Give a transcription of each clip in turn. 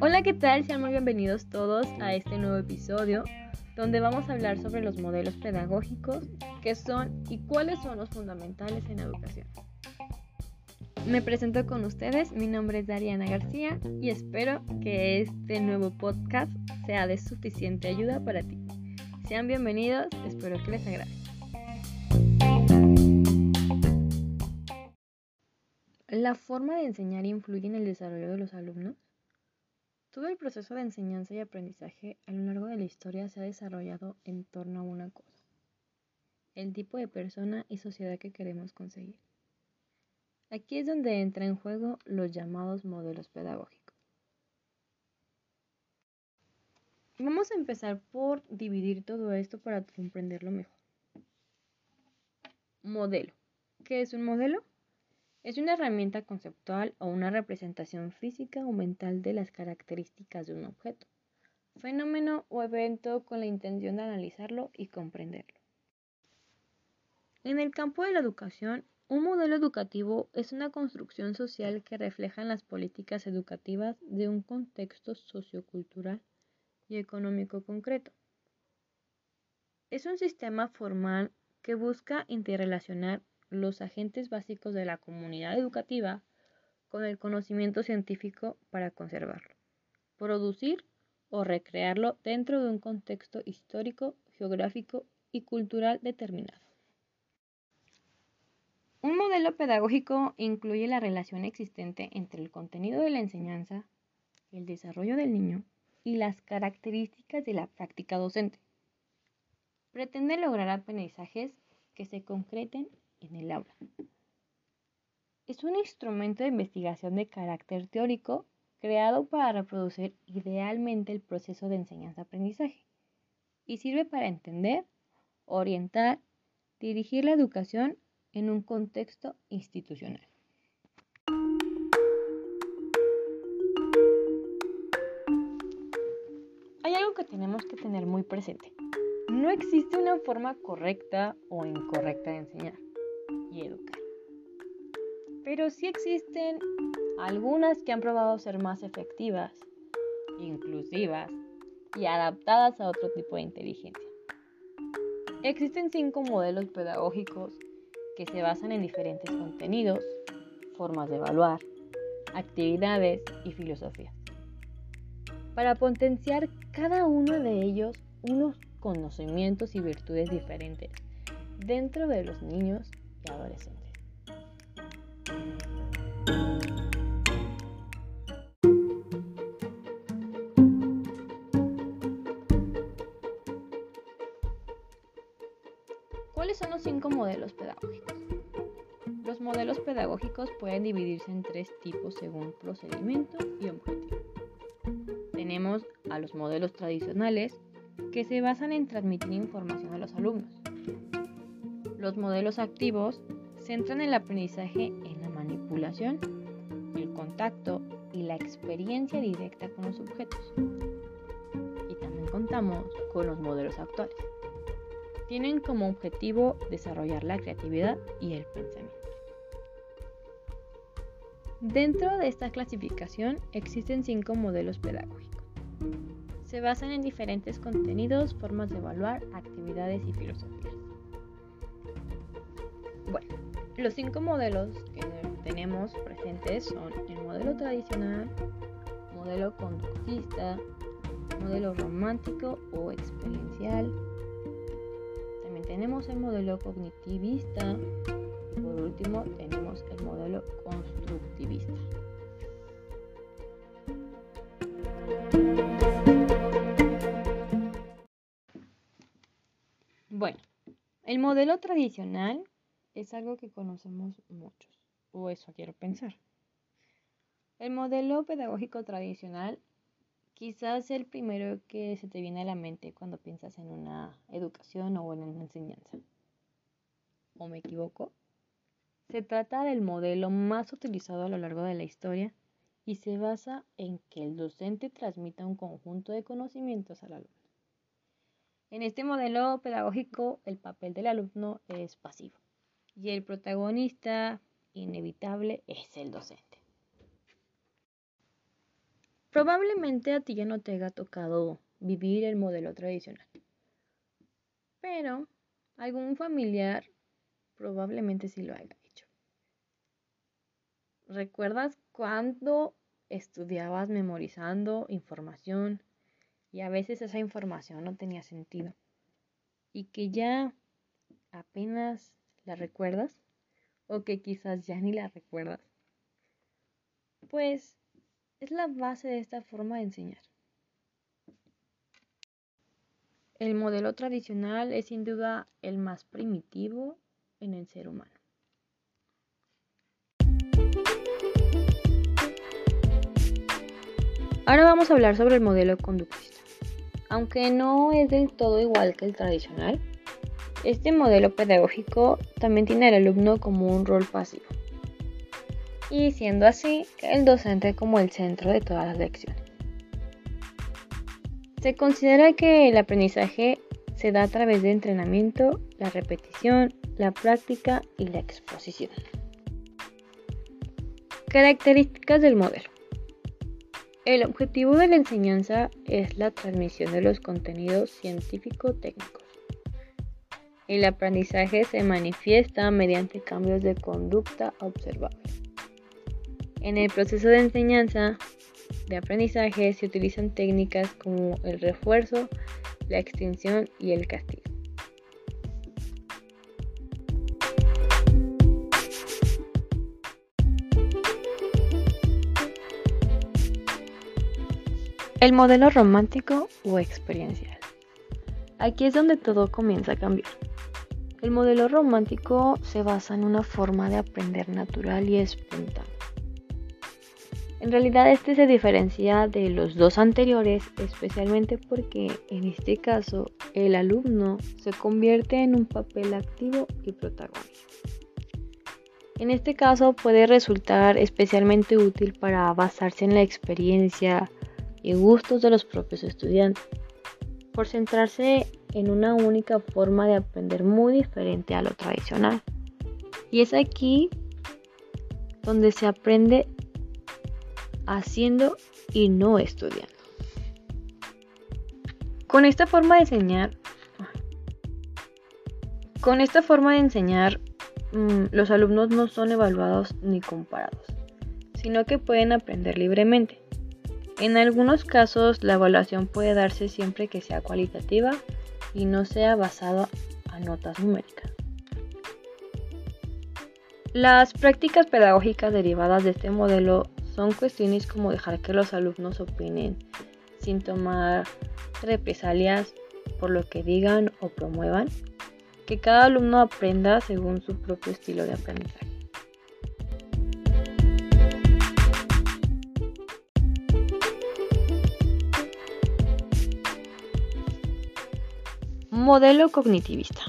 Hola, ¿qué tal? Sean muy bienvenidos todos a este nuevo episodio donde vamos a hablar sobre los modelos pedagógicos, qué son y cuáles son los fundamentales en educación. Me presento con ustedes, mi nombre es Dariana García y espero que este nuevo podcast sea de suficiente ayuda para ti. Sean bienvenidos, espero que les agrade. ¿La forma de enseñar influye en el desarrollo de los alumnos? Todo el proceso de enseñanza y aprendizaje a lo largo de la historia se ha desarrollado en torno a una cosa, el tipo de persona y sociedad que queremos conseguir. Aquí es donde entra en juego los llamados modelos pedagógicos. Vamos a empezar por dividir todo esto para comprenderlo mejor. Modelo. ¿Qué es un modelo? Es una herramienta conceptual o una representación física o mental de las características de un objeto, fenómeno o evento con la intención de analizarlo y comprenderlo. En el campo de la educación, un modelo educativo es una construcción social que refleja las políticas educativas de un contexto sociocultural y económico concreto. Es un sistema formal que busca interrelacionar los agentes básicos de la comunidad educativa con el conocimiento científico para conservarlo, producir o recrearlo dentro de un contexto histórico, geográfico y cultural determinado. Un modelo pedagógico incluye la relación existente entre el contenido de la enseñanza, el desarrollo del niño y las características de la práctica docente. Pretende lograr aprendizajes que se concreten en el aula. Es un instrumento de investigación de carácter teórico creado para reproducir idealmente el proceso de enseñanza-aprendizaje y sirve para entender, orientar, dirigir la educación en un contexto institucional. Hay algo que tenemos que tener muy presente. No existe una forma correcta o incorrecta de enseñar educar. Pero sí existen algunas que han probado ser más efectivas, inclusivas y adaptadas a otro tipo de inteligencia. Existen cinco modelos pedagógicos que se basan en diferentes contenidos, formas de evaluar, actividades y filosofías. Para potenciar cada uno de ellos unos conocimientos y virtudes diferentes dentro de los niños adolescentes. ¿Cuáles son los cinco modelos pedagógicos? Los modelos pedagógicos pueden dividirse en tres tipos según procedimiento y objetivo. Tenemos a los modelos tradicionales que se basan en transmitir información a los alumnos. Los modelos activos centran el aprendizaje en la manipulación, el contacto y la experiencia directa con los objetos. Y también contamos con los modelos actuales. Tienen como objetivo desarrollar la creatividad y el pensamiento. Dentro de esta clasificación existen cinco modelos pedagógicos. Se basan en diferentes contenidos, formas de evaluar, actividades y filosofías. Bueno, los cinco modelos que tenemos presentes son el modelo tradicional, modelo conductista, modelo romántico o experiencial. También tenemos el modelo cognitivista. Por último tenemos el modelo constructivista. Bueno, el modelo tradicional es algo que conocemos muchos, o eso quiero pensar. El modelo pedagógico tradicional quizás el primero que se te viene a la mente cuando piensas en una educación o en una enseñanza. ¿O me equivoco? Se trata del modelo más utilizado a lo largo de la historia y se basa en que el docente transmita un conjunto de conocimientos al alumno. En este modelo pedagógico el papel del alumno es pasivo y el protagonista inevitable es el docente. Probablemente a ti ya no te haya tocado vivir el modelo tradicional, pero algún familiar probablemente sí lo haya hecho. ¿Recuerdas cuando estudiabas memorizando información y a veces esa información no tenía sentido y que ya apenas la recuerdas o que quizás ya ni la recuerdas? Pues es la base de esta forma de enseñar. El modelo tradicional es sin duda el más primitivo en el ser humano. Ahora vamos a hablar sobre el modelo conductista. Aunque no es del todo igual que el tradicional, este modelo pedagógico también tiene al alumno como un rol pasivo y siendo así el docente como el centro de todas las lecciones. Se considera que el aprendizaje se da a través de entrenamiento, la repetición, la práctica y la exposición. Características del modelo. El objetivo de la enseñanza es la transmisión de los contenidos científico-técnicos. El aprendizaje se manifiesta mediante cambios de conducta observables. En el proceso de enseñanza de aprendizaje se utilizan técnicas como el refuerzo, la extinción y el castigo. El modelo romántico o experiencial. Aquí es donde todo comienza a cambiar. El modelo romántico se basa en una forma de aprender natural y espontánea en realidad este se diferencia de los dos anteriores especialmente porque en este caso el alumno se convierte en un papel activo y protagonista. En este caso puede resultar especialmente útil para basarse en la experiencia y gustos de los propios estudiantes, por centrarse en una única forma de aprender muy diferente a lo tradicional. Y es aquí donde se aprende haciendo y no estudiando. Con esta forma de enseñar, con esta forma de enseñar, mm, los alumnos no son evaluados ni comparados, sino que pueden aprender libremente. En algunos casos, la evaluación puede darse siempre que sea cualitativa y no sea basada a notas numéricas. Las prácticas pedagógicas derivadas de este modelo son cuestiones como dejar que los alumnos opinen sin tomar represalias por lo que digan o promuevan, que cada alumno aprenda según su propio estilo de aprendizaje. Modelo cognitivista.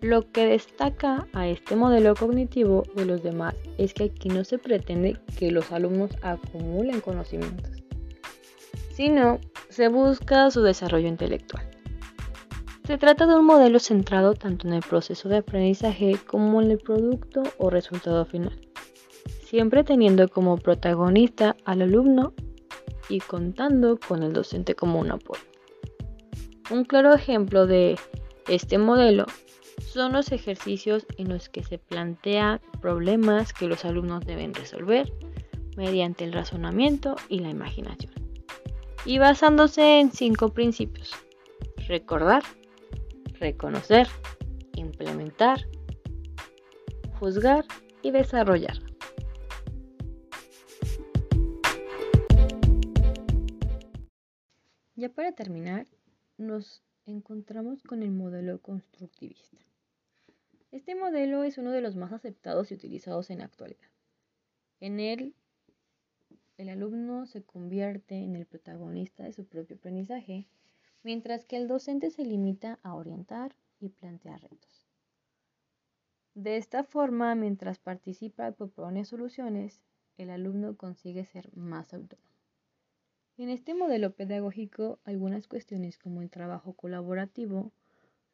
Lo que destaca a este modelo cognitivo de los demás es que aquí no se pretende que los alumnos acumulen conocimientos, sino se busca su desarrollo intelectual. Se trata de un modelo centrado tanto en el proceso de aprendizaje como en el producto o resultado final, siempre teniendo como protagonista al alumno y contando con el docente como un apoyo. Un claro ejemplo de este modelo son los ejercicios en los que se plantean problemas que los alumnos deben resolver mediante el razonamiento y la imaginación. Y basándose en cinco principios. Recordar, reconocer, implementar, juzgar y desarrollar. Ya para terminar, nos encontramos con el modelo constructivista. Este modelo es uno de los más aceptados y utilizados en la actualidad. En él, el alumno se convierte en el protagonista de su propio aprendizaje, mientras que el docente se limita a orientar y plantear retos. De esta forma, mientras participa y propone soluciones, el alumno consigue ser más autónomo. En este modelo pedagógico, algunas cuestiones como el trabajo colaborativo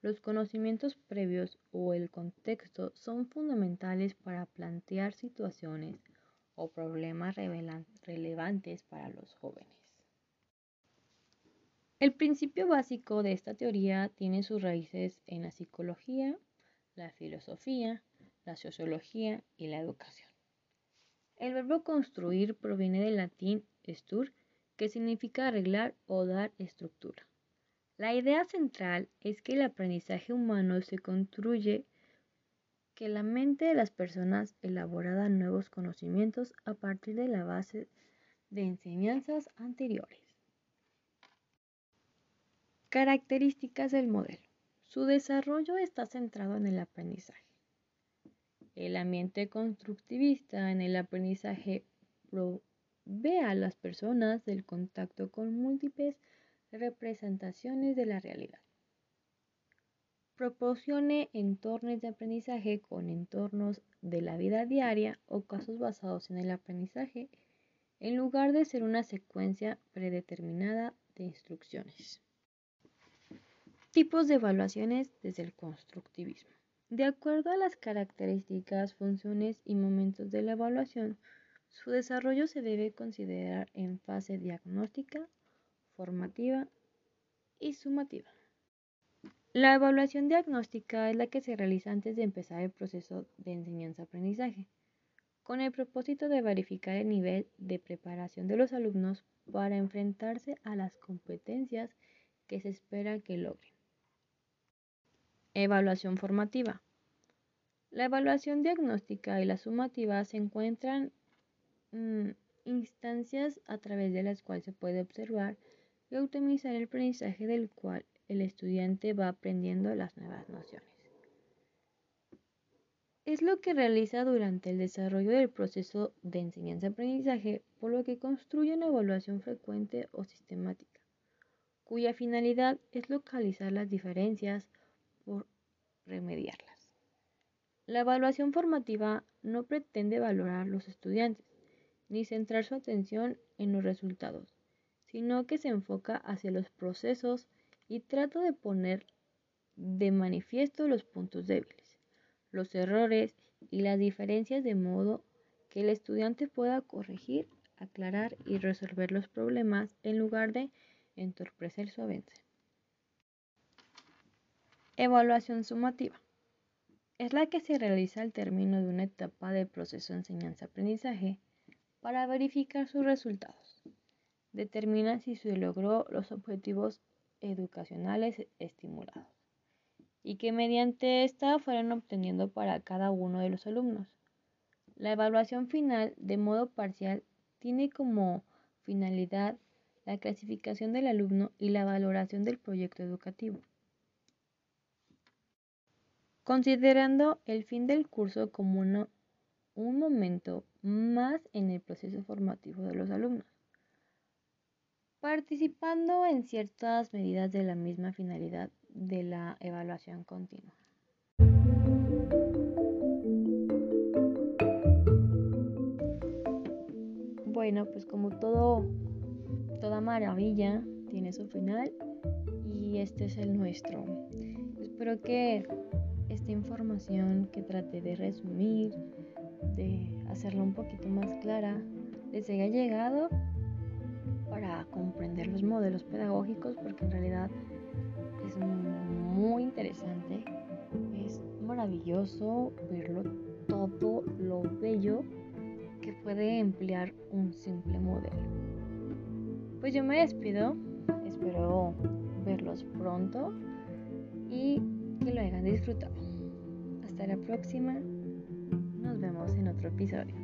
Los conocimientos previos o el contexto son fundamentales para plantear situaciones o problemas relevantes para los jóvenes. El principio básico de esta teoría tiene sus raíces en la psicología, la filosofía, la sociología y la educación. El verbo construir proviene del latín stur, que significa arreglar o dar estructura. La idea central es que el aprendizaje humano se construye que la mente de las personas elaborada nuevos conocimientos a partir de la base de enseñanzas anteriores. Características del modelo. Su desarrollo está centrado en el aprendizaje. El ambiente constructivista en el aprendizaje provee a las personas del contacto con múltiples representaciones de la realidad. Proporcione entornos de aprendizaje con entornos de la vida diaria o casos basados en el aprendizaje en lugar de ser una secuencia predeterminada de instrucciones. Tipos de evaluaciones desde el constructivismo. De acuerdo a las características, funciones y momentos de la evaluación, su desarrollo se debe considerar en fase diagnóstica, formativa y sumativa. La evaluación diagnóstica es la que se realiza antes de empezar el proceso de enseñanza-aprendizaje, con el propósito de verificar el nivel de preparación de los alumnos para enfrentarse a las competencias que se espera que logren. Evaluación formativa. La evaluación diagnóstica y la sumativa se encuentran mm, instancias a través de las cuales se puede observar y optimizar el aprendizaje del cual el estudiante va aprendiendo las nuevas nociones. Es lo que realiza durante el desarrollo del proceso de enseñanza-aprendizaje, por lo que construye una evaluación frecuente o sistemática, cuya finalidad es localizar las diferencias por remediarlas. La evaluación formativa no pretende valorar los estudiantes ni centrar su atención en los resultados, sino que se enfoca hacia los procesos y trata de poner de manifiesto los puntos débiles, los errores y las diferencias de modo que el estudiante pueda corregir, aclarar y resolver los problemas en lugar de entorpecer su avance. Evaluación sumativa. Es la que se realiza al término de una etapa del proceso de enseñanza-aprendizaje para verificar sus resultados. Determina si se logró los objetivos educacionales estimulados y que mediante esta fueron obteniendo para cada uno de los alumnos. La evaluación final, de modo parcial, tiene como finalidad la clasificación del alumno y la valoración del proyecto educativo. Considerando el fin del curso como un momento más en el proceso formativo de los alumnos, participando en ciertas medidas de la misma finalidad de la evaluación continua. Bueno, pues como todo, toda maravilla tiene su final y este es el nuestro. Espero que esta información que traté de resumir, de hacerla un poquito más clara, les haya llegado para comprender los modelos pedagógicos, porque en realidad es muy interesante, es maravilloso verlo todo lo bello que puede emplear un simple modelo. Pues yo me despido, espero verlos pronto y que lo hayan disfrutado. Hasta la próxima. Nos vemos en otro episodio.